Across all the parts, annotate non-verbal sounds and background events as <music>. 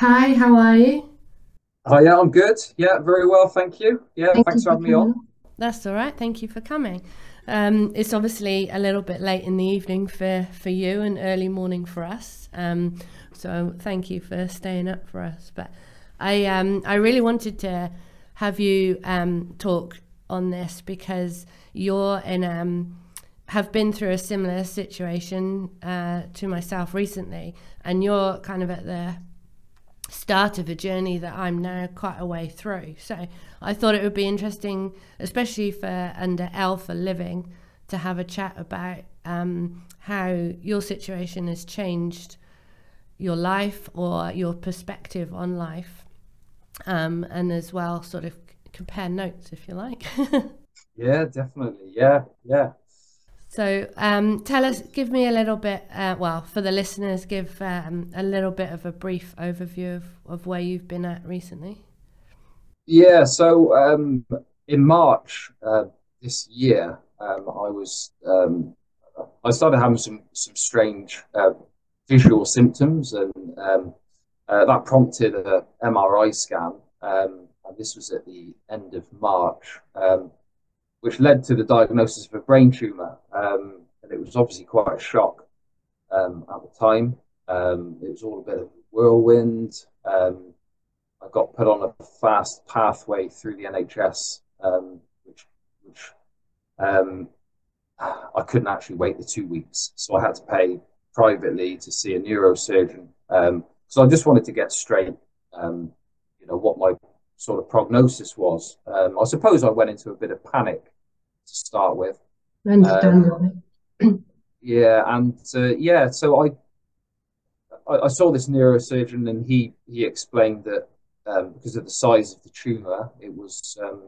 Hi, how are you? Oh yeah, I'm good. Yeah, very well, thank you. Yeah, Thank thanks for for having me on. That's all right. Thank you for coming. Um, it's obviously a little bit late in the evening for, for you and early morning for us. Um, so thank you for staying up for us. But I um, I really wanted to have you um, talk on this because you're in um, have been through a similar situation uh, to myself recently, and you're kind of at the start of a journey that I'm now quite a way through. So I thought it would be interesting, especially for under L for living, to have a chat about um, how your situation has changed your life or your perspective on life, um, and as well sort of compare notes if you like. <laughs> Yeah, definitely. Yeah, yeah. So, um, tell us, give me a little bit, uh, well, for the listeners, give um, a little bit of a brief overview of, of where you've been at recently. Yeah, so um, in March uh, this year, um, I was um, I started having some some strange uh, visual symptoms, and um, uh, that prompted an MRI scan. And this was at the end of March, which led to the diagnosis of a brain tumor. Um, and it was obviously quite a shock um, at the time. Um, it was all a bit of a whirlwind. Um, I got put on a fast pathway through the NHS, um, which, which um, I couldn't actually wait the two weeks. So I had to pay privately to see a neurosurgeon. So I just wanted to get straight, you know, what my sort of prognosis was. Um, I suppose I went into a bit of panic to start with. Um, <clears throat> yeah, and uh, yeah, so I, I I saw this neurosurgeon, and he he explained that um, because of the size of the tumor, it was um,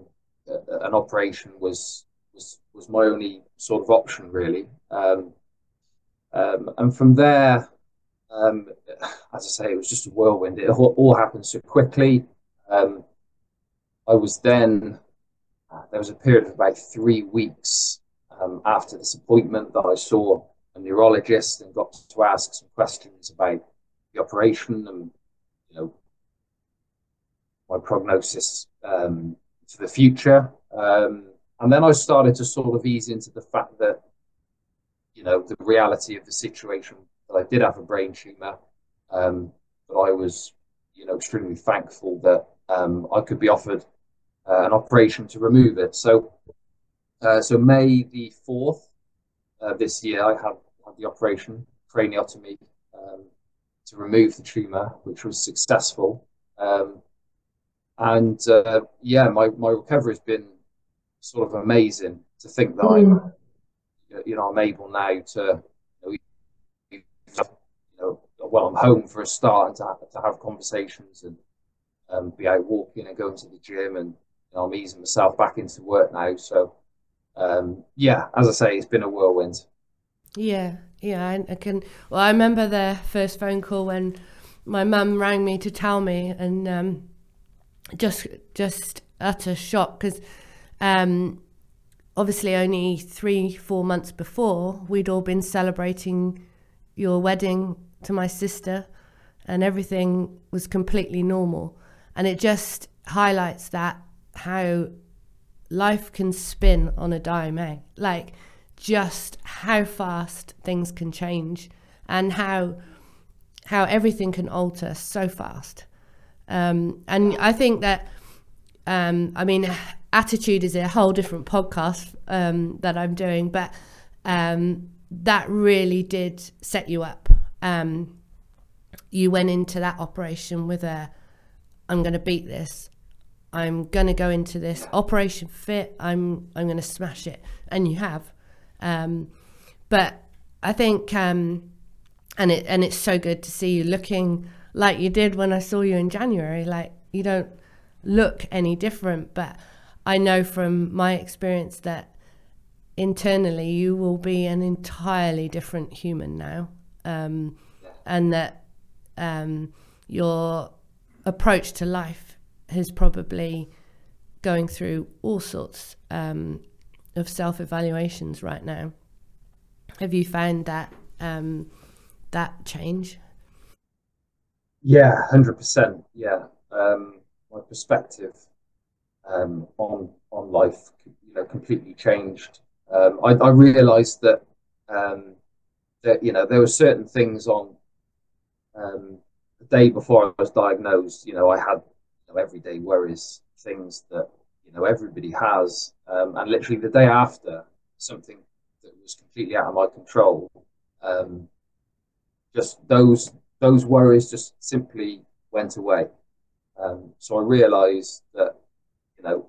a- an operation was was was my only sort of option really. Um, um, and from there, um, <sighs> as I say, it was just a whirlwind. It all, all happened so quickly. Um, I was then uh, there was a period of about three weeks um, after this appointment that I saw a neurologist and got to ask some questions about the operation and you know my prognosis um, for the future. Um, and then I started to sort of ease into the fact that you know the reality of the situation that I did have a brain tumor, um, but I was you know extremely thankful that um, I could be offered uh, an operation to remove it. So uh, so May the fourth uh, this year, I had, had the operation craniotomy um, to remove the tumor, which was successful. Um, and uh, yeah, my my recovery has been sort of amazing. To think that I'm Mm. you know I'm able now to you know, well I'm home for a start and to have, to have conversations and um, be out walking and going to the gym and know, I'm easing myself back into work now. So um, yeah, as I say, it's been a whirlwind. Yeah, yeah, I, I can. Well, I remember the first phone call when my mum rang me to tell me, and um, just just utter shock because um, obviously only three four months before we'd all been celebrating your wedding to my sister, and everything was completely normal, and it just highlights that how life can spin on a dime, eh? Like just how fast things can change and how how everything can alter so fast. Um, and I think that um, I mean attitude is a whole different podcast um, that I'm doing, but um, that really did set you up. Um, you went into that operation with a I'm going to beat this. I'm to go into this operation fit. I'm I'm to smash it, and you have. Um, but I think, um, and it and it's so good to see you looking like you did when I saw you in January. Like you don't look any different, but I know from my experience that internally you will be an entirely different human now, um, and that um, your approach to life is probably going through all sorts um, of self evaluations right now. Have you found that um, that change? Yeah, hundred percent. Yeah, um, my perspective um, on on life, you know, completely changed. Um, I, I realised that um, that you know there were certain things on the day before I was diagnosed. You know, I had know, everyday worries, things that you know everybody has, um, and literally the day after, something that was completely out of my control. Um, just those those worries just simply went away. Um, so I realised that you know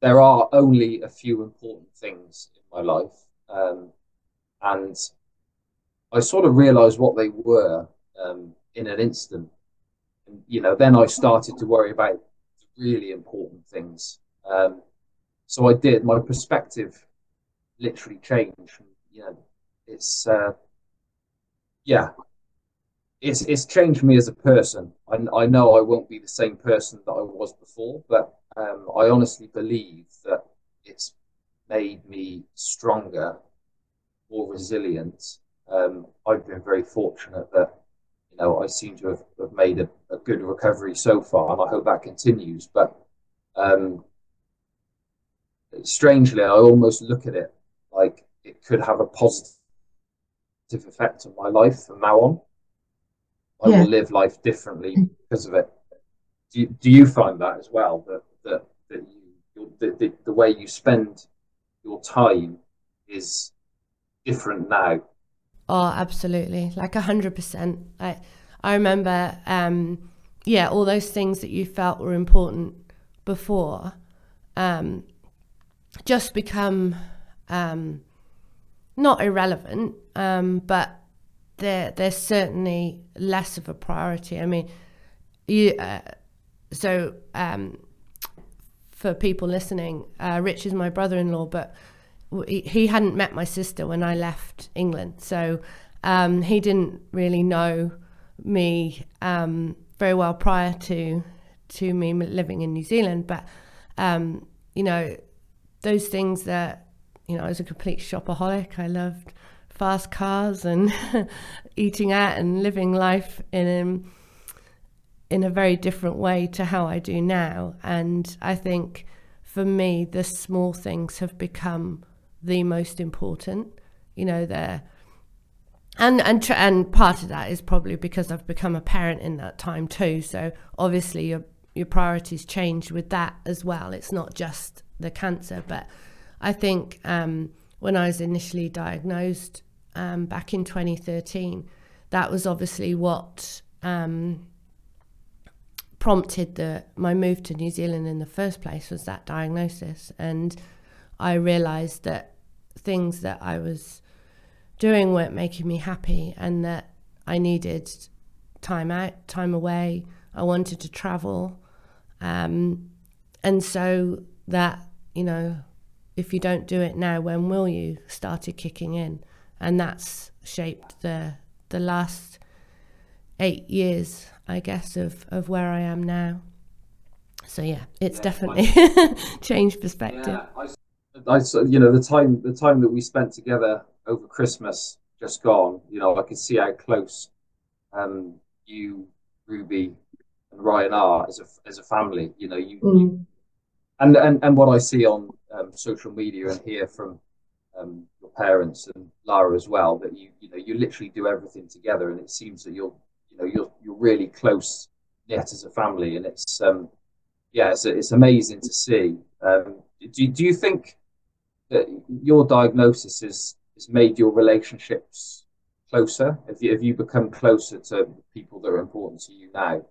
there are only a few important things in my life, um, and I sort of realised what they were um, in an instant. You know, then I started to worry about really important things. Um, so I did. My perspective literally changed. You know, it's uh, yeah, it's it's changed me as a person. I, I know I won't be the same person that I was before, but um, I honestly believe that it's made me stronger, more resilient. Um, I've been very fortunate that know I seem to have, have made a, a, good recovery so far, and I hope that continues. But um, strangely, I almost look at it like it could have a positive effect on my life from now on. I yeah. will live life differently because of it. Do you, do you find that as well? That that, that you, the, the, the way you spend your time is different now. Oh, absolutely, like a hundred percent. I I remember, um, yeah, all those things that you felt were important before, um, just become um, not irrelevant, um, but they're they're certainly less of a priority. I mean, you. Uh, so um, for people listening, uh, Rich is my brother-in-law, but he hadn't met my sister when I left England, so um, he didn't really know me um, very well prior to to me living in New Zealand. But um, you know, those things that you know, I was a complete shopaholic. I loved fast cars and <laughs> eating out and living life in in a very different way to how I do now. And I think for me, the small things have become the most important. You know, they're and and and part of that is probably because I've become a parent in that time too. So obviously your your priorities change with that as well. It's not just the cancer, but I think um, when I was initially diagnosed, um, back in 2013, that was obviously what um, prompted the my move to New Zealand in the first place was that diagnosis, and I realised that things that I was doing weren't making me happy, and that I needed time out, time away. I wanted to travel, um, and so that you know, if you don't do it now, when will you? Started kicking in and that's shaped the the last eight years, I guess, of of where I am now. So yeah, it's yeah, definitely <laughs> changed perspective. Yeah, I, you know, the time the time that we spent together over Christmas just gone. You know, I could see how close um, you, Ruby, and Ryan are as a as a family. You know, you, mm. you and, and and what I see on um, social media and hear from um, your parents and Lara as well that you you know you literally do everything together, and it seems that you're you know you're you're really close knit as a family, and it's um yeah it's it's amazing to see. Um, do do you think that your diagnosis has has made your relationships closer? Have you have you become closer to people that are important to you now?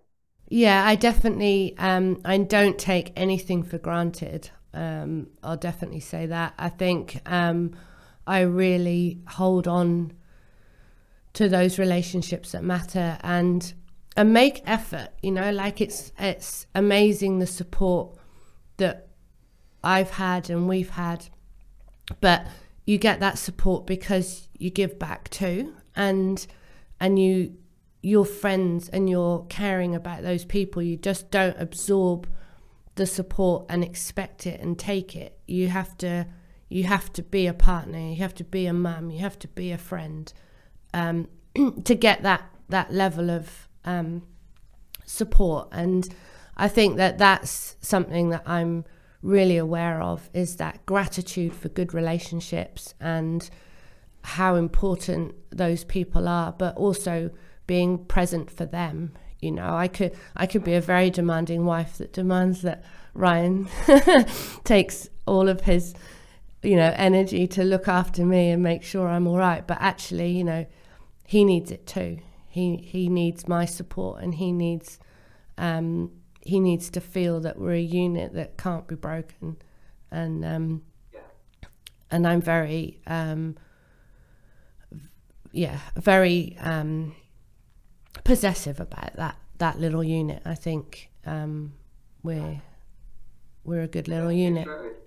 Yeah, I definitely um, I don't take anything for granted. Um, I'll definitely say that. I think um, I really hold on to those relationships that matter and and make effort. You know, like it's it's amazing the support that I've had and we've had, but you get that support because you give back too, and and you your friends and you're caring about those people. You just don't absorb the support and expect it and take it. You have to you have to be a partner, you have to be a mum, you have to be a friend um, <clears throat> to get that that level of um, support and I think that that's something that I'm really aware of is that gratitude for good relationships and how important those people are, but also being present for them. You know, I could I could be a very demanding wife that demands that Ryan <laughs> takes all of his, you know, energy to look after me and make sure I'm all right. But actually, you know, he needs it too. He he needs my support and he needs um, he needs to feel that we're a unit that can't be broken, and um, yeah. and I'm very um, yeah very um, possessive about that that little unit. I think um, we're we're a good little unit. <clears throat>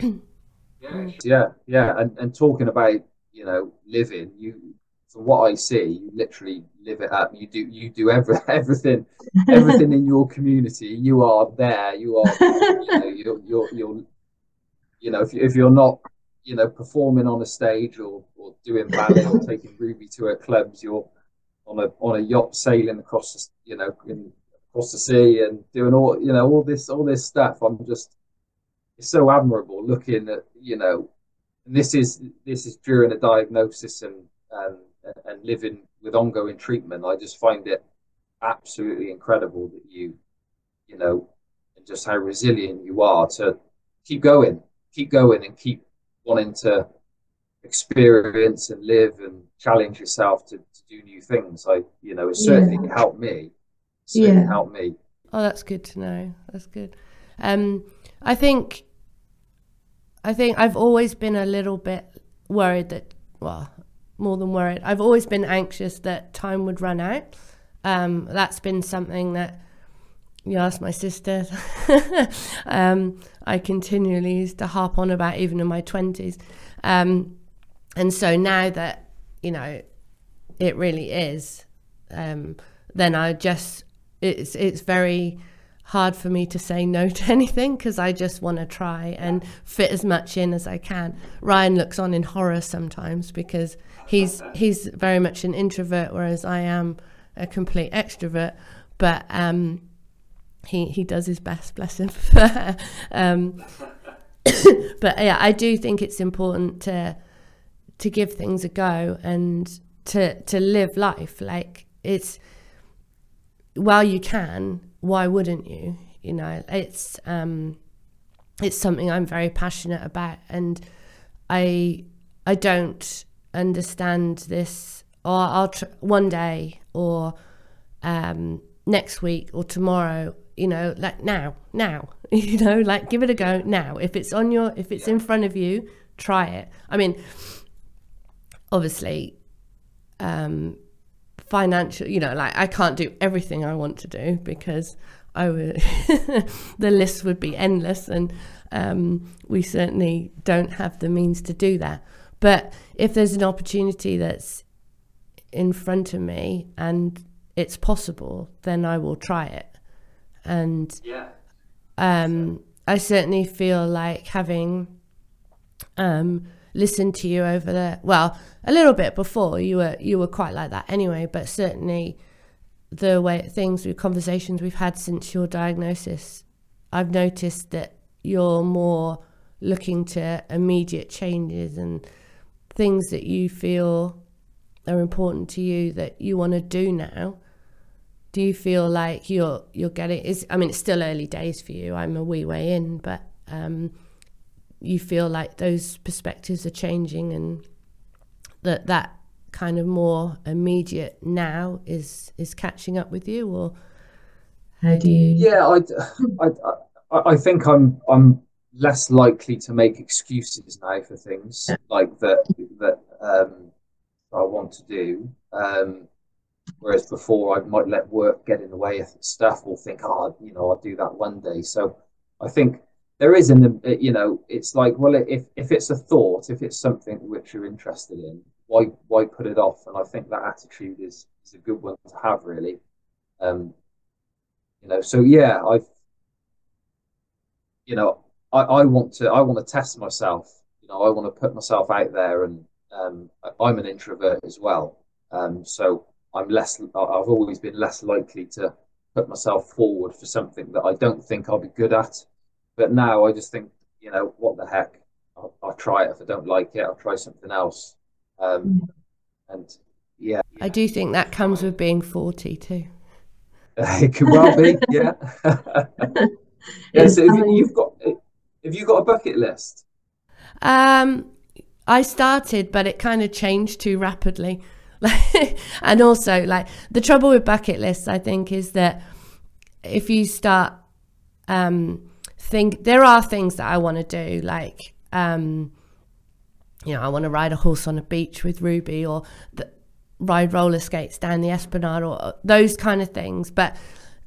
yeah, yeah, yeah, and and talking about you know living, you from what I see, you literally live it up. You do you do every, <laughs> everything everything in your community. You are there. You are you know <laughs> you're you're, you're you know if you, if you're not you know performing on a stage or, or doing ballet or <laughs> taking Ruby to her clubs, you're on a on a yacht sailing across the, you know in, across the sea and doing all you know all this all this stuff. I'm just it's so admirable looking at you know this is this is during a diagnosis and um, and living with ongoing treatment, I just find it absolutely incredible that you, you know, and just how resilient you are to keep going, keep going, and keep wanting to experience and live and challenge yourself to, to do new things. I, you know, it certainly yeah. helped me. certainly yeah. helped me. Oh, that's good to know. That's good. Um, I think, I think I've always been a little bit worried that, well, more than worried. I've always been anxious that time would run out. Um, that's been something that you ask my sister. <laughs> um, I continually used to harp on about, even in my twenties. Um, and so now that you know it really is, um, then I just it's it's very hard for me to say no to <laughs> anything because I just want to try and fit as much in as I can. Ryan looks on in horror sometimes because he's he's very much an introvert, whereas I am a complete extrovert. But um, he he does his best, bless him. <laughs> um, <coughs> but yeah, I do think it's important to to give things a go and to to live life like it's while you can why wouldn't you you know it's um it's something i'm very passionate about and i i don't understand this, or I'll tr- one day, or um, next week, or tomorrow. You know, like now, now. <laughs> You know, like give it a go now. If it's on your, if it's in front of you, try it. I mean, obviously, um, financial. You know, like I can't do everything I want to do because I would <laughs> the list would be endless, and um, we certainly don't have the means to do that. But if there's an opportunity that's in front of me and it's possible, then I will try it. And yeah. um, I certainly feel like having um, listened to you over the well, a little bit before. You were you were quite like that anyway, but certainly the way things with conversations we've had since your diagnosis, I've noticed that you're more looking to immediate changes and things that you feel are important to you that you want to do now. Do you feel like you're you're getting is i mean it's still early days for you. I'm a wee way in but um, you feel like those perspectives are changing and that that kind of more immediate now is is catching up with you or how do you yeah i i i, think i'm i'm less likely to make excuses now for things like that that um, I want to do. Um, whereas before, I might let work get in the way of stuff, or think, oh, you know, I'll do that one day. So I think there is in the, you know, it's like, well, if if it's a thought, if it's something which you're interested in, why why put it off? And I think that attitude is is a good one to have, really. Um, you know, so yeah, I've, you know, I, I want to I want to test myself. You know, I want to put myself out there, and um, I'm an introvert as well. Um, so I'm less. I've always been less likely to put myself forward for something that I don't think I'll be good at. But now I just think, you know, what the heck? I'll, I'll try it. If I don't like it, I'll try something else. Um, and yeah, I do think that comes with being 40 too. <laughs> it could well be, yeah. <laughs> yeah. So if you've got, have you got a bucket list? Um, I started, but it kind of changed too rapidly. <laughs> and also, like the trouble with bucket lists, I think, is that if you start um, think there are things that I want to do, like um, you know, I want to ride a horse on a beach with Ruby, or the, ride roller skates down the Esplanade, or those kind of things. But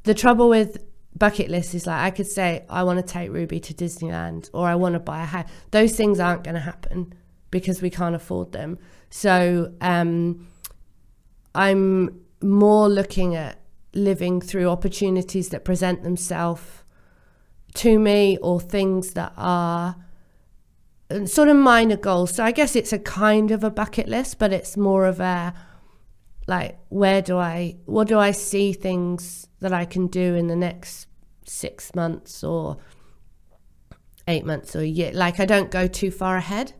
the trouble with bucket list is like I could say I want to take Ruby to Disneyland, or I want to buy a house. Those things aren't going to happen because we can't afford them. So um, I'm more looking at living through opportunities that present themselves to me or things that are uh, sort of minor goals. So I guess it's a kind of a bucket list, but it's more of a like where do I what do I see things that I can do in the next six months or eight months or a year. Like I don't go too far ahead.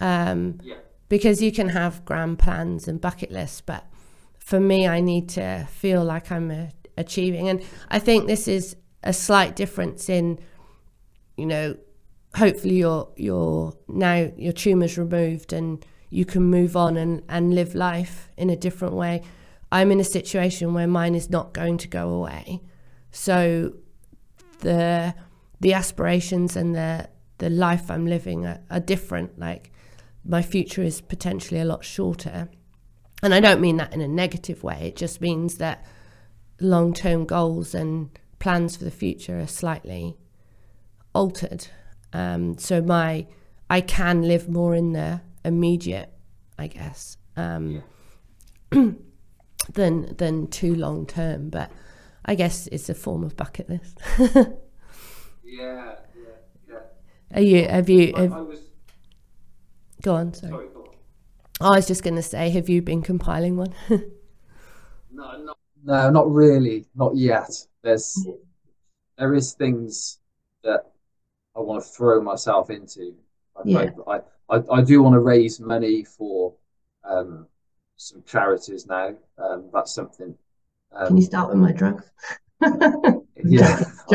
Um, yeah. because you can have grand plans and bucket lists, but for me, I need to feel like I'm uh, achieving. And I think this is a slight difference in, you know, hopefully your your now your tumor's removed and you can move on and, and live life in a different way. I'm in a situation where mine is not going to go away. So the the aspirations and the the life I'm living are, are different. Like my future is potentially a lot shorter. And I don't mean that in a negative way. It just means that long term goals and plans for the future are slightly altered. Um, so my I can live more in the immediate, I guess, um, yeah. <clears throat> than than too long term. But I guess it's a form of bucket list. <laughs> yeah, yeah, yeah. Are you? Have you? Have, I, I was... Go on. Sorry. sorry go on. I was just going to say, have you been compiling one? <laughs> no, not, no, not really, not yet. There's, there is things that I want to throw myself into. I, yeah. I, I, I do want to raise money for um, some charities now. Um, that's something. Um, Can you start with my drugs? <laughs> yeah, <laughs> <laughs>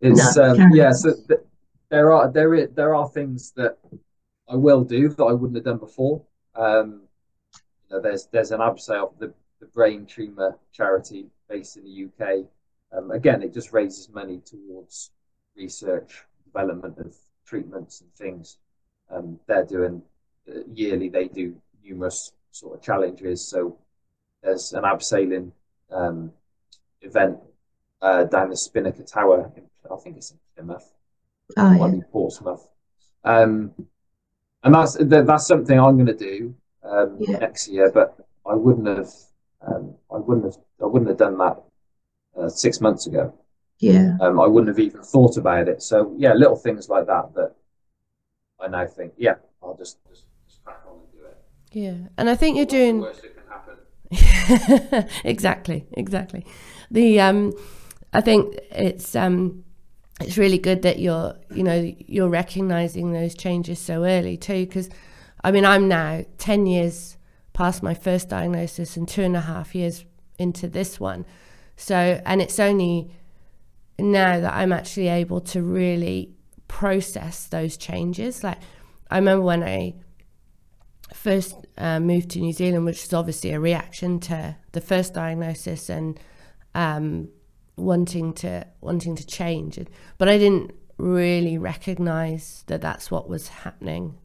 it's no, um, yeah. So th- there are there is, there are things that I will do that I wouldn't have done before. Um, you know, there's there's an Abseil, the the brain tumor charity based in the UK. Um, again, it just raises money towards research, development of treatments and things. Um, they're doing uh, yearly. They do numerous sort of challenges. So there's an abseiling um, event uh, down the Spinnaker Tower. In, I think it's in Plymouth. Oh, yeah. Portsmouth. Um, and that's that's something I'm going to do um, yeah. next year. But I wouldn't have, um, I wouldn't have, I wouldn't have done that uh, six months ago. Yeah. Um, I wouldn't have even thought about it. So yeah, little things like that that I now think, yeah, I'll just just, just crack on and do it. Yeah, and I think you're doing. worst that can happen. <laughs> exactly, exactly. The um, I think it's um, it's really good that you're you know you're recognizing those changes so early too because i mean i'm now 10 years past my first diagnosis and two and a half years into this one. So and it's only now that i'm actually able to really process those changes. Like i remember when i first uh, moved to new zealand which was obviously a reaction to the first diagnosis and um, wanting to wanting to change. But i didn't really recognize that that's what was happening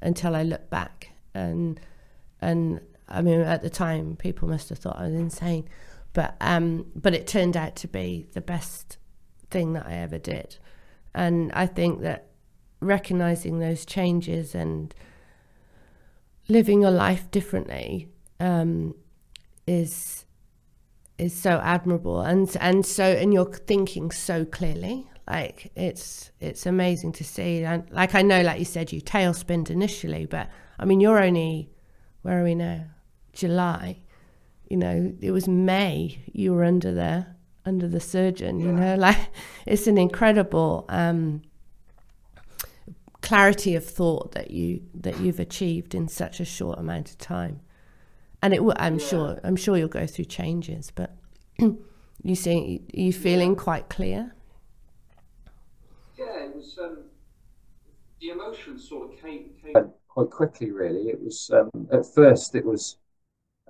until i looked back. And and i mean at the time people must have thought i was insane. But um but it turned out to be the best thing that i ever did. And i think that recognizing those changes and living your life differently um, is is so admirable. And and so and you're thinking so clearly. Like it's it's amazing to see. And like i know like you said you tailspinned initially but i mean you're only where are we now july you know, it was May you were under there, under the surgeon, you know, like it's an incredible um, clarity of thought that you that you've achieved in such a short amount of time. And it, I'm yeah. sure, I'm sure you'll go through changes, but <clears throat> you see, you feeling yeah. quite clear. Yeah, it was. Um, the emotions sort of came, came quite quickly. Really, it was um, at first it was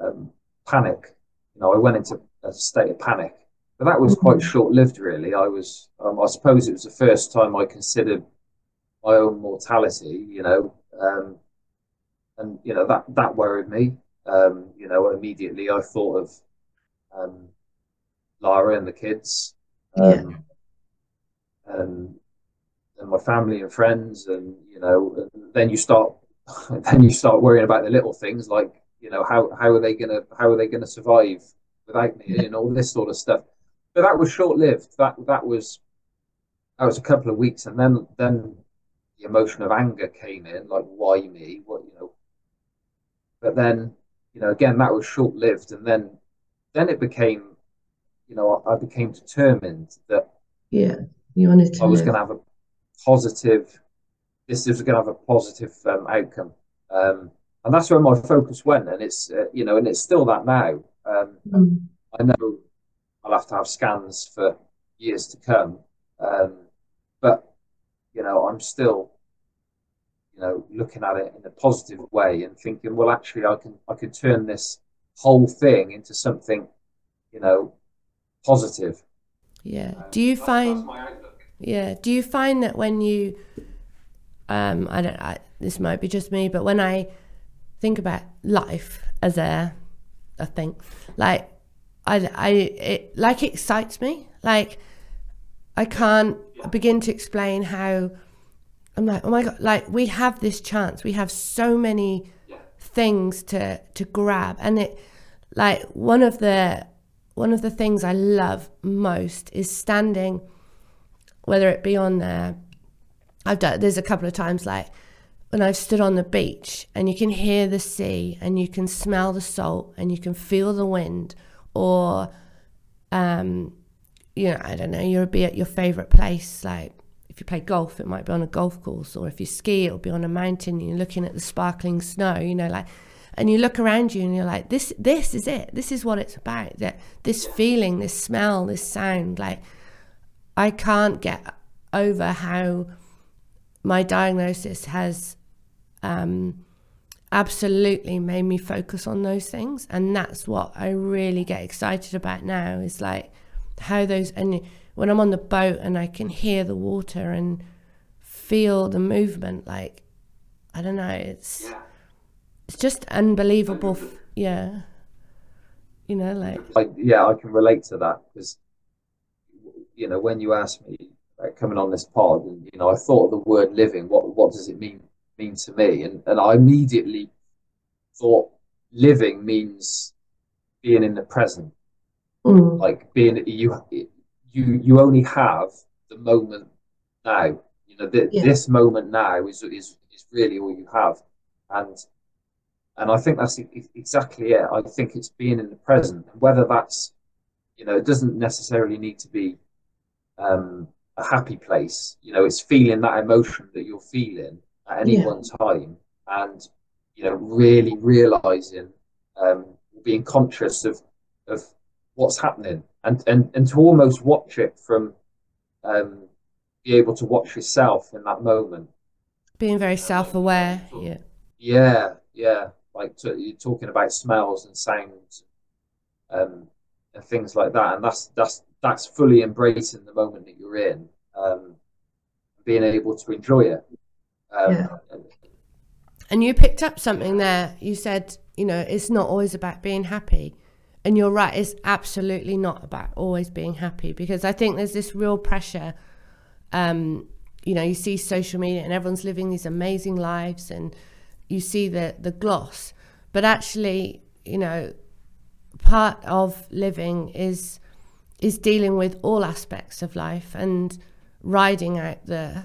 um, panic. You know, I went into a state of panic, but that was quite mm-hmm. short lived. Really, I was. Um, I suppose it was the first time I considered my own mortality. You know, um, and you know that that worried me. Um, you know, immediately I thought of um, Lara and the kids. yeah. And and my family and friends and you know and then you start <laughs> then you start worrying about the little things like you know how how are they gonna how are they gonna survive without me mm. and all this sort of stuff. But that was short lived that that was that was a couple of weeks. And then then the emotion of anger came in like why me? What you know? But then you know again that was short lived and then then it became you know I, I became determined that yeah you wanted to I was going to have a positive. This is going to have a positive um, outcome, um, and that's where my focus went. And it's uh, you know, and it's still that now. Um, mm. I know I'll have to have scans for years to come, um, but you know, I'm still you know looking at it in a positive way and thinking, well, actually, I can I can turn this whole thing into something, you know, positive. Yeah. Do you find? Yeah. Do you find that when you, um, I don't, I, this might be just me, but when I think about life as a, a thing, like, I, I, it like excites me. Like, I can't begin to explain how. I'm like, oh my god! Like, we have this chance. We have so many things to to grab, and it, like, one of the one of the things I love most is standing whether it be on there. I've done, there's a couple of times like when I've stood on the beach and you can hear the sea and you can smell the salt and you can feel the wind or, um, you know, I don't know, you'll be at your favorite place. Like if you play golf, it might be on a golf course, or if you ski, it'll be on a mountain. And you're looking at the sparkling snow, you know, like, and you look around you and you're like, this, this is it. This is what it's about. That this feeling, this smell, this sound, like I can't get over how my diagnosis has um, absolutely made me focus on those things. And that's what I really get excited about now is like how those, and when I'm on the boat and I can hear the water and feel the movement, like, I don't know, it's, it's just unbelievable. Yeah. You know, like, like, yeah, I can relate to that because you know, when you asked me coming on this pod, and you know, I thought the word living. What what does it mean mean to me? And and I immediately thought living means being in the present, mm. like being you you you only have the moment now. You know, th- yeah. this moment now is is is really all you have, and and I think that's exactly it. I think it's being in the present, whether that's you know, it doesn't necessarily need to be um, a happy place. You know, it's feeling that emotion that you're feeling at any yeah. one time, and you know, really realizing, um, being conscious of of what's happening, and and and to almost watch it from, um, be able to watch yourself in that moment. Being very self-aware, yeah. Yeah, yeah. Like to, you're talking about smells and sounds, um, and things like that, and that's that's that's fully embracing the moment that you're in, um, being able to enjoy it. Um, yeah. And you picked up something there. You said, you know, it's not always about being happy. And you're right, it's absolutely not about always being happy because I think there's this real pressure. Um, you know, you see social media and everyone's living these amazing lives and you see the, the gloss. But actually, you know, part of living is is dealing with all aspects of life and riding out the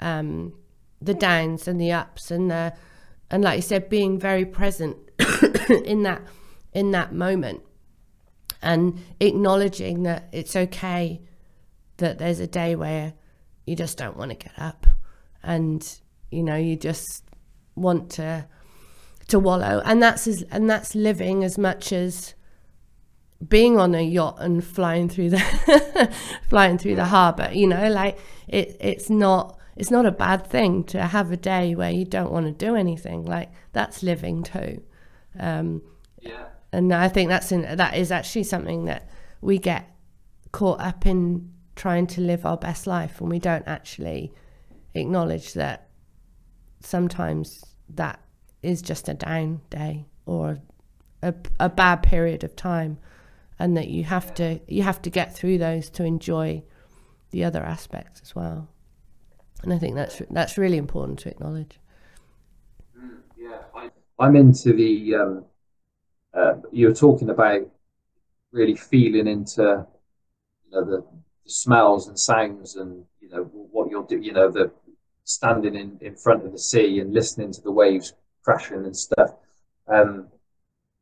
um, the downs and the ups and the and like you said, being very present <coughs> in that in that moment. and acknowledging that it's okay that there's a day where you just don't want to get up and you know you just want to to wallow and that's as, and that's living as much as being on a yacht and flying through the <laughs> flying through the harbor you know like it it's not it's not a bad thing to have a day where you don't want to do anything like that's living too um, Yeah. and I think that's in, that is actually something that we get caught up in trying to live our best life when we don't actually acknowledge that sometimes that is just a down day or a, a bad period of time and that you have to you have to get through those to enjoy the other aspects as well and I think that's that's really important to acknowledge Mm, yeah. I, I'm into the. Um, uh, you're talking about really feeling into, you know, the, the smells and sounds, and you know what you're doing. You know, the standing in in front of the sea and listening to the waves crashing and stuff. Um,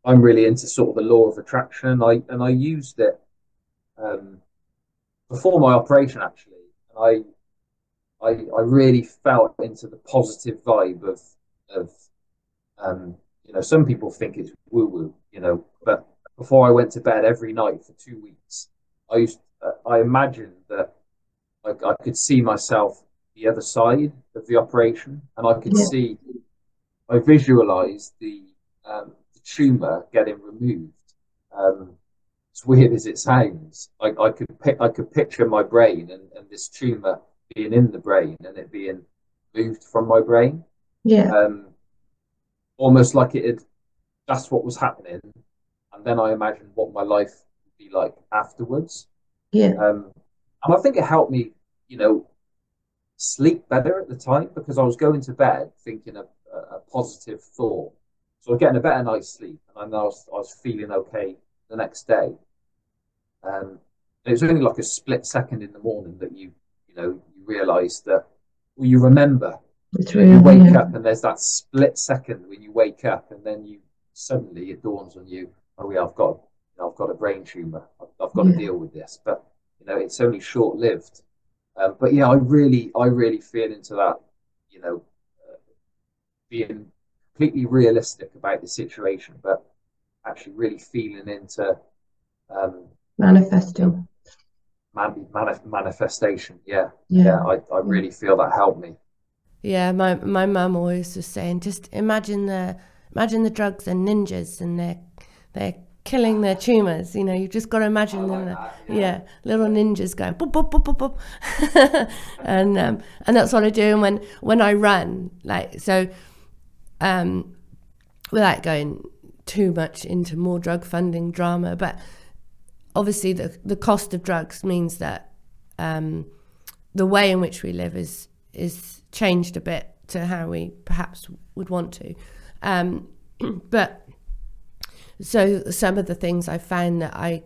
I'm really into sort of the law of attraction. I and I used it um, before my operation actually. I I I really felt into the positive vibe of of um, you know some people think it's woo woo you know but before I went to bed every night for two weeks I used uh, I imagined that I, I could see myself the other side of the operation and I could Yeah. see I visualized the um, the tumor getting removed um, as weird as it sounds I, I could pic- I could picture my brain and, and this tumor being in the brain and it being moved from my brain Yeah. um, almost like it had, that's what was happening. And then I imagined what my life would be like afterwards. Yeah. Um, and I think it helped me, you know, sleep better at the time because I was going to bed thinking a, a positive thought. So I was getting a better night's sleep and I was, I was feeling okay the next day. Um, it was only like a split second in the morning that you, you know, you realize that, well, you remember It's you wake Yeah. up and there's that split second when you wake up and then you suddenly it dawns on you oh yeah i've got you know, i've got a brain tumor i've, I've got Yeah. to deal with this but you know it's only short lived um, but yeah i really i really feel into that you know uh, being completely realistic about the situation but actually really feeling into um Manifesting. man, manif- manifestation yeah Yeah. yeah i, I really feel that helped me Yeah, my my mum always was saying, just imagine the imagine the drugs and ninjas and they're they're killing their tumors. You know, you've just got to imagine them. yeah. little ninjas going boop boop boop boop boop, <laughs> and um, and that's what I do. And when when I run, like so, um, without going too much into more drug funding drama, but obviously the the cost of drugs means that um, the way in which we live is is changed a bit to how we perhaps would want to. Um, <clears throat> but so some of the things I found that I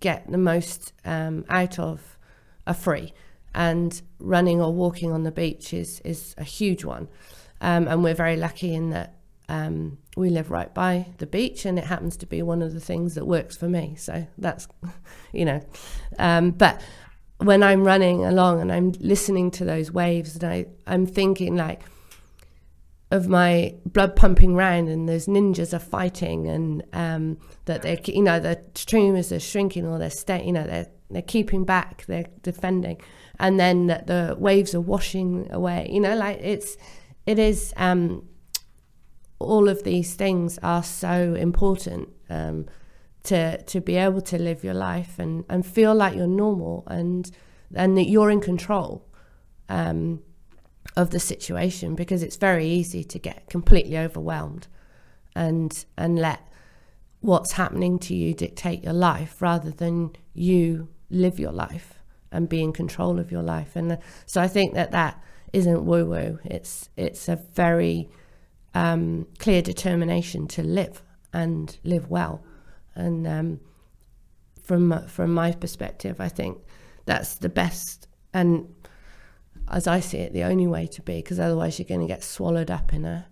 get the most um, out of are free, and running or walking on the beach is is a huge one. Um, and we're very lucky in that um, we live right by the beach, and it happens to be one of the things that works for me. So that's, <laughs> you know, um, but when I'm running along and I'm listening to those waves, and I I'm thinking like of my blood pumping round and those ninjas are fighting and um, that they're you know the tumors are shrinking or they're staying you know they're they're keeping back they're defending and then that the waves are washing away you know like it's it is um, all of these things are so important um, to to be able to live your life and and feel like you're normal and and that you're in control um, of the situation because it's very easy to get completely overwhelmed and and let what's happening to you dictate your life rather than you live your life and be in control of your life. And uh, so I think that that isn't woo woo it's it's a very um, clear determination to live and live well. And um, from from my perspective I think that's the best. And as I see it, the only way to be, because otherwise you're going to get swallowed up in a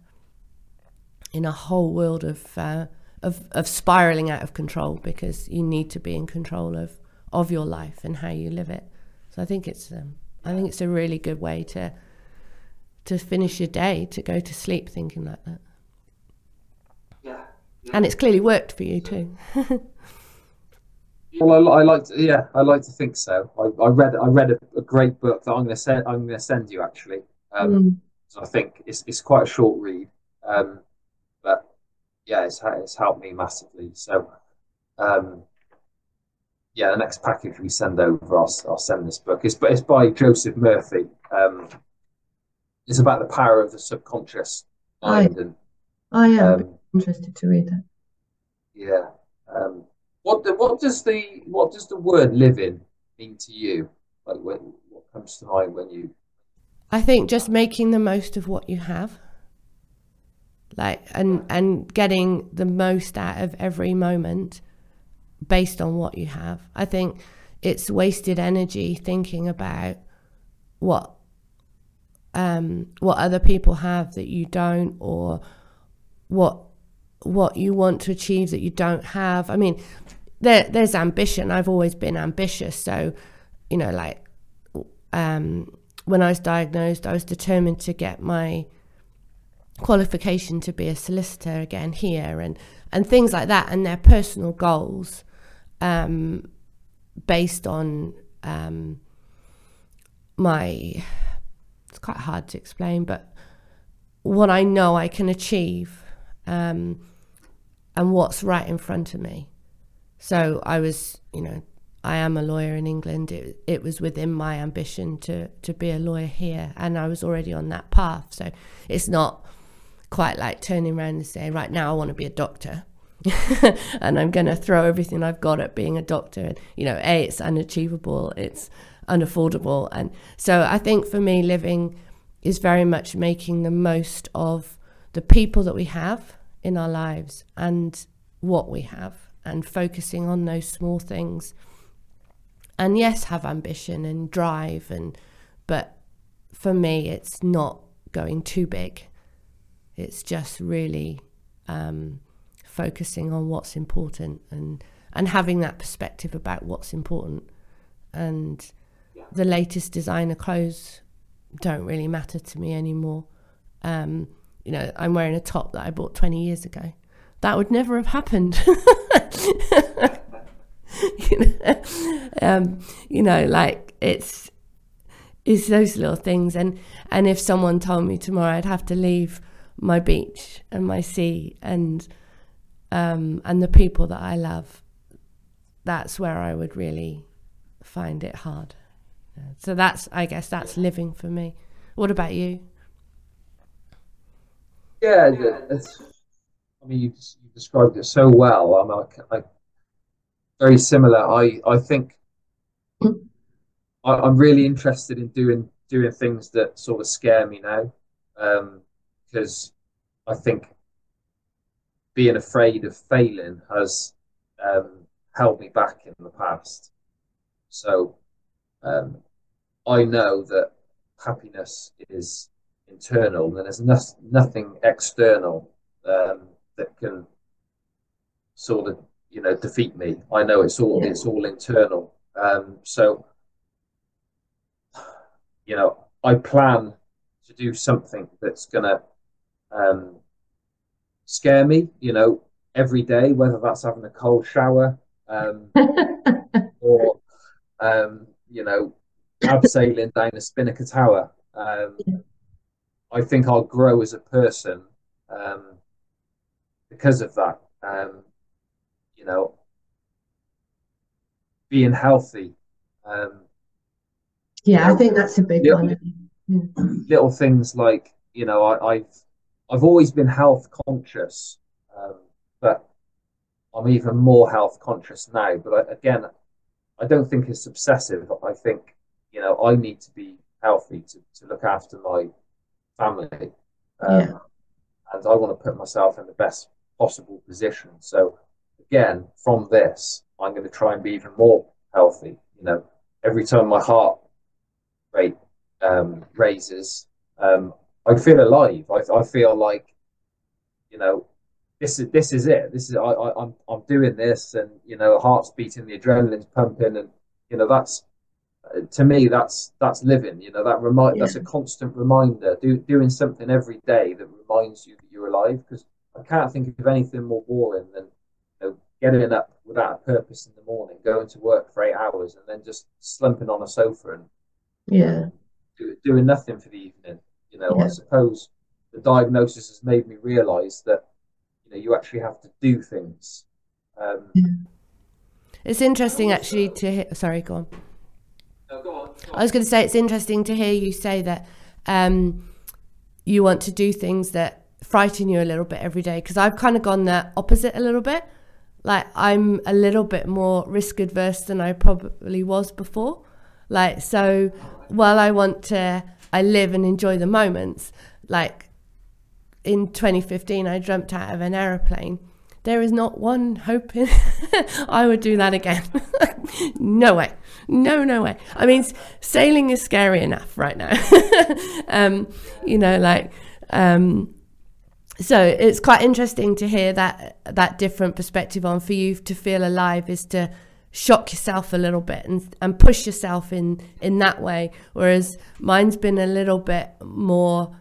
in a whole world of uh, of of spiraling out of control because you need to be in control of of your life and how you live it. So I think it's um, I think it's a really good way to to finish your day to go to sleep thinking like that. Yeah. yeah. And it's clearly worked for you too. Well, I, I like to, yeah, I like to think so. I, I read I read a, a great book that I'm going to send I'm going to send you actually. Um, Mm. so I think it's it's quite a short read, um, but yeah, it's it's helped me massively. So, um, yeah, the next package we send over, I'll, I'll send this book. It's it's by Joseph Murphy. Um, it's about the power of the subconscious mind, and I am um, interested to read that. yeah. Um, what the, what does the what does the word living mean to you? Like when, what comes to mind when you I think just making the most of what you have. Like and and getting the most out of every moment based on what you have. I think it's wasted energy thinking about what um what other people have that you don't or what what you want to achieve that you don't have. I mean, there there's ambition. I've always been ambitious, so you know, like um, when I was diagnosed, I was determined to get my qualification to be a solicitor again here, and and things like that, and their personal goals, um, based on um, my. Quite hard to explain, but what I know I can achieve, um, and what's right in front of me. So I was, you know, I am a lawyer in England. It, it was within my ambition to, to be a lawyer here, and I was already on that path. So it's not quite like turning around and saying, right now I want to be a doctor. <laughs> and I'm going to throw everything I've got at being a doctor. And, you know, A, it's unachievable, it's unaffordable. And so I think for me, living is very much making the most of the people that we have in our lives and what we have and focusing on those small things. And yes have ambition and drive and but for me it's not going too big. It's just really um, focusing on what's important and and having that perspective about what's important. And the latest designer clothes don't really matter to me anymore. Um, you know i'm wearing a top that i bought 20 years ago. That would never have happened. <laughs> You know, um, you know, like it's it's those little things. And and if someone told me tomorrow I'd have to leave my beach and my sea and um, and the people that I love, that's where I would really find it hard. So that's, I guess, that's living for me. What about you? Yeah, I mean, you you described it so well. I'm like, I, very similar. I I think I, I'm really interested in doing doing things that sort of scare me now, um, because I think being afraid of failing has um, held me back in the past. So um, I know that happiness is internal, and there's no, nothing external um, that can sort of you know defeat me. I know it's all Yeah. it's all internal. Um, so you know, I plan to do something that's gonna um, scare me. You know, every day, whether that's having a cold shower um, <laughs> or um, you know, abseiling down a Spinnaker Tower. Um, I think I'll grow as a person um, because of that. Um, you know, being healthy, um, Yeah, I think that's a big Yeah. one. Yeah. little things like you know, I, I've I've always been health conscious, um, but I'm even more health conscious now. But I, again, I don't think it's obsessive. I think you know I need to be healthy to, to look after my family, um, Yeah. and I want to put myself in the best possible position. So again, from this, I'm going to try and be even more healthy. You know, every time my heart rate um, raises, um, I feel alive. I, I feel like, you know, this is this is it. This is I, I I'm I'm doing this, and you know, heart's beating, the adrenaline's pumping, and you know that's to me that's that's living. You know that remind Yeah. that's a constant reminder. Do doing something every day that reminds you that you're alive. Because I can't think of anything more boring than you know, getting up without a purpose in the morning, going to work for eight hours, and then just slumping on a sofa and Yeah. do, doing nothing for the evening. You know, I suppose the diagnosis has made me realise that you know you actually have to do things. Um, It's interesting actually to hear. Sorry, go on. Go on. I was going to say it's interesting to hear you say that um, you want to do things that frighten you a little bit every day because I've kind of gone the opposite a little bit. Like I'm a little bit more risk adverse than I probably was before. Like so, while I want to, I live and enjoy the moments. Like in 2015, I jumped out of an aeroplane. There is not one hope in <laughs> I would do that again. <laughs> no way. No, no way. I mean, sailing is scary enough right now. <laughs> um, you know, like, um, so it's quite interesting to hear that that different perspective on for you to feel alive is to shock yourself a little bit and and push yourself in in that way whereas mine's been a little bit more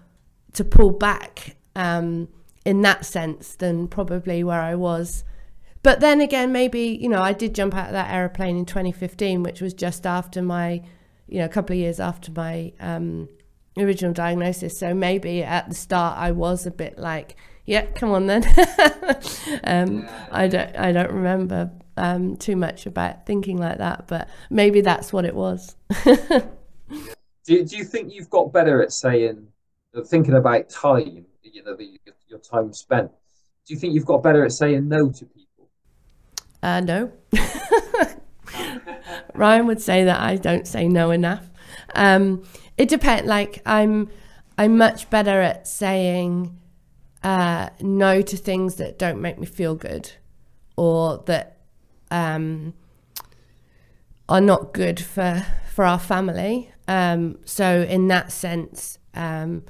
to pull back um in that sense than probably where I was. But then again maybe you know I did jump out of that aeroplane in 2015 which was just after my you know a couple of years after my um original diagnosis. So maybe at the start I was a bit like yeah come on then. <laughs> Um I don't I don't remember um too much about thinking like that but maybe that's what it was. <laughs> Do, do you think you've got better at saying, thinking about time, you know, the, your time spent? Do you think you've got better at saying no to people? Uh, no. <laughs> Ryan would say that I don't say no enough. Um, it depends. Like I'm, I'm much better at saying uh, no to things that don't make me feel good, or that um, are not good for for our family. Um, so in that sense, um,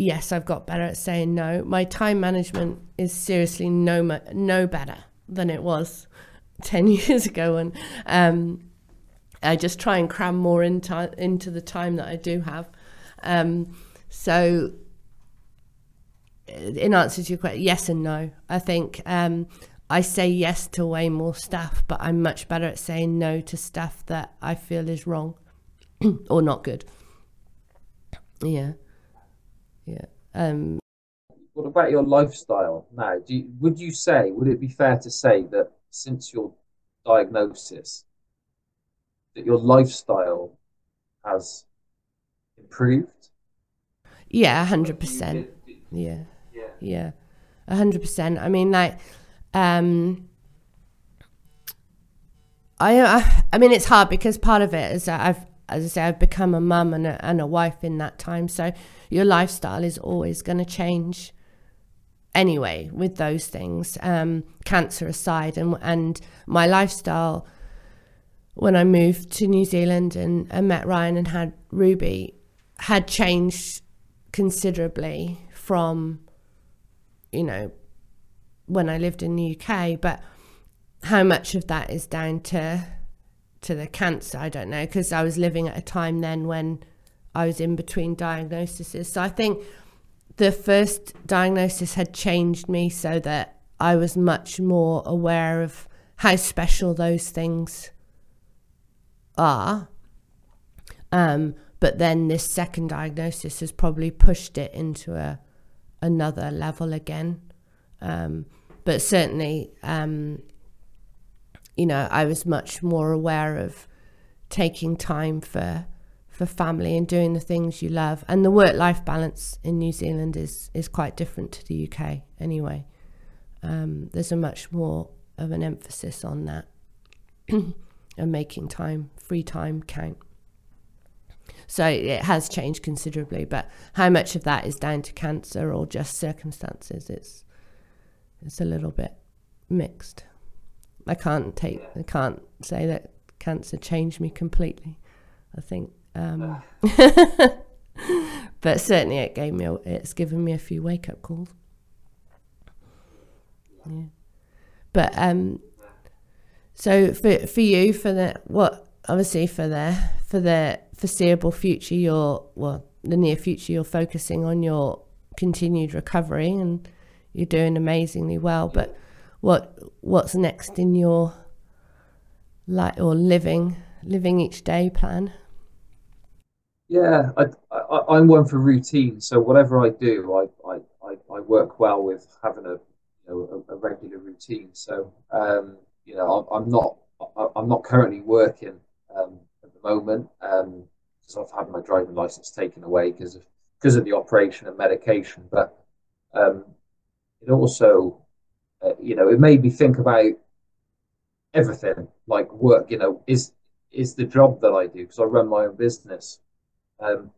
yes, I've got better at saying no. My time management is seriously no no better than it was <laughs> ten years ago, and um, I just try and cram more into into the time that I do have. Um, so, in answer to your question, yes and no. I think um, I say yes to way more stuff, but I'm much better at saying no to stuff that I feel is wrong <clears throat> or not good. Yeah, yeah. Um, What about your lifestyle now? Do you, would you say, would it be fair to say that since your diagnosis, that your lifestyle has improved? yeah, hundred percent. Yeah. Yeah. Hundred percent. I mean, like, um, I, I, I mean, it's hard because part of it is that I've, as I say, I've become a mum and a, and a wife in that time. So your lifestyle is always going to change anyway with those things. Um, cancer aside, and and my lifestyle when I moved to New Zealand and, and met Ryan and had Ruby had changed considerably from you know, when I lived in the UK, but how much of that is down to to the cancer, I don't know, because I was living at a time then when I was in between diagnoses. So I think the first diagnosis had changed me so that I was much more aware of how special those things are. Um, but then this second diagnosis has probably pushed it into a another level again. Um, but certainly, um, you know, I was much more aware of taking time for for family and doing the things you love. And the work life balance in New Zealand is is quite different to the UK anyway. Um, there's a much more of an emphasis on that <clears throat> and making time, free time count. So it has changed considerably, but how much of that is down to cancer or just circumstances? It's it's a little bit mixed. I can't take I can't say that cancer changed me completely. I think, um, <laughs> but certainly it gave me it's given me a few wake up calls. Yeah. But um, so for for you for the what obviously for the for the foreseeable future, you're well the near future, you're focusing on your continued recovery and you're doing amazingly well. But what what's next in your life or living living each day plan? Yeah, I, I'm one for routine. So whatever I do, I, I, I, work well with having a, you know, a, a regular routine. So, um, you know, I'm, I'm not, I'm not currently working um, at the moment um, because I've had my driving license taken away because of because of the operation and medication. But um, it also, uh, you know, it made me think about everything like work. You know, is is the job that I do because I run my own business um,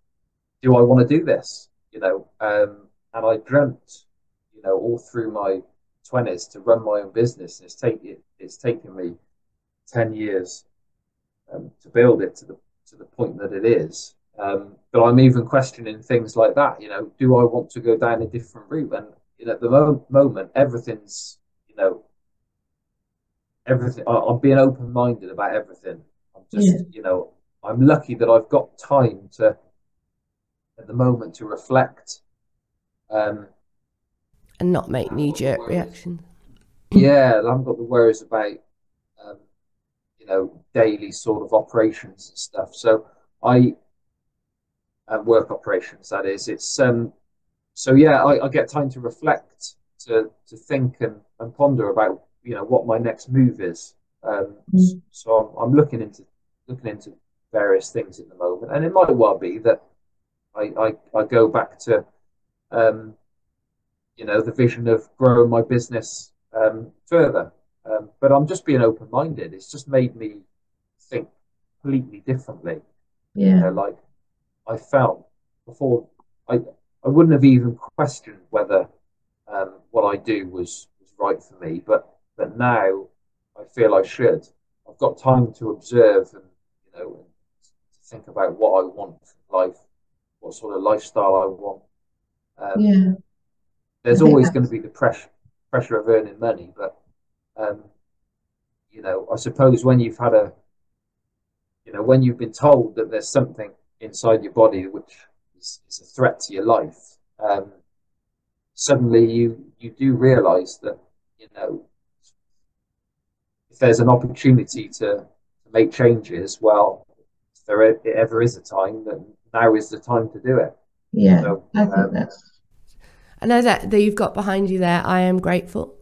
do I want to do this? You know, um, and I dreamt, you know, all through my twenties to run my own business. And it's take it, it's taken me ten years um, to build it to the to the point that it is. Um, but I'm even questioning things like that. You know, do I want to go down a different route? And you know, at the mo- moment, everything's you know, everything. I, am being open minded about everything. I'm just, yeah. you know, I'm lucky that I've got time to, at the moment, to reflect. Um, and not make knee jerk reactions. Yeah, I haven't got the worries about, um, you know, daily sort of operations and stuff. So I, uh, work operations, that is. It's, um, so yeah, I, I get time to reflect, to, to think and, and ponder about, you know, what my next move is. Um, mm. So I'm, I'm looking into looking into various things at the moment, and it might well be that I I, I go back to um, you know the vision of growing my business um, further. Um, but I'm just being open minded. It's just made me think completely differently. Yeah. You know, like I felt before, I I wouldn't have even questioned whether um, what I do was was right for me. But but now I feel I should. I've got time to observe and you know think about what I want from life, what sort of lifestyle I want. Um, yeah. There's always going to be the pressure pressure of earning money, but um, you know, I suppose when you've had a, you know, when you've been told that there's something inside your body which is, is a threat to your life, um, suddenly you you do realise that you know if there's an opportunity to, to make changes, well, there ever is a time, that now is the time to do it. Yeah, so, I think um, that's. I know that that you've got behind you there. I am grateful,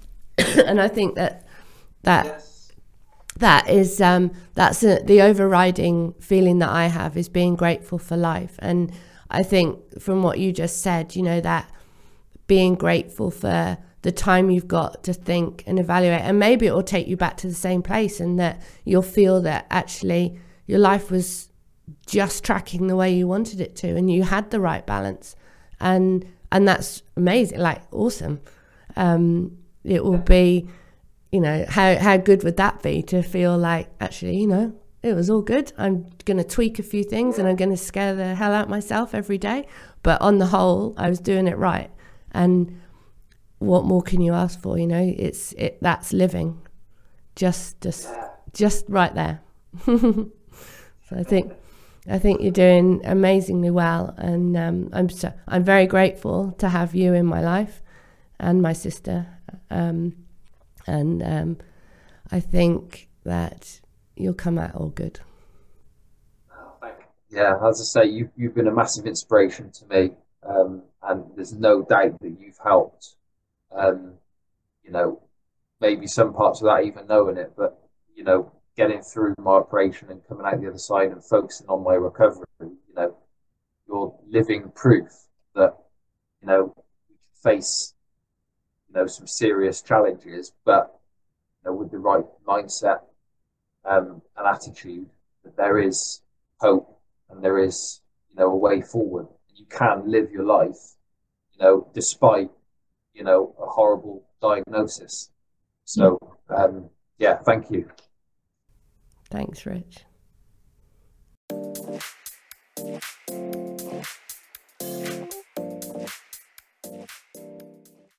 <coughs> and I think that that yes. that is um, that's a, the overriding feeling that I have is being grateful for life. And I think from what you just said, you know that being grateful for the time you've got to think and evaluate, and maybe it will take you back to the same place, and that you'll feel that actually your life was just tracking the way you wanted it to and you had the right balance. And and that's amazing like awesome. Um, it will be you know how how good would that be to feel like actually you know it was all good. I'm going to tweak a few things and i'm going to scare the hell out myself every day but on the whole i was doing it right. And what more can you ask for you know? It's it that's living. Just just just right there. <laughs> So I think I think you're doing amazingly well, and um, I'm so, I'm very grateful to have you in my life, and my sister, um, and um, I think that you'll come out all good. Yeah, as I say, you, you've been a massive inspiration to me, um, and there's no doubt that you've helped. Um, you know, maybe some parts of that even knowing it, but you know, getting through my operation and coming out the other side and focusing on my recovery. You know, you're living proof that you know we can face you know some serious challenges, but you know, with the right mindset um, and attitude, that there is hope and there is you know a way forward. You can live your life, you know, despite you know a horrible diagnosis. So um, yeah, thank you. Thanks, Rich.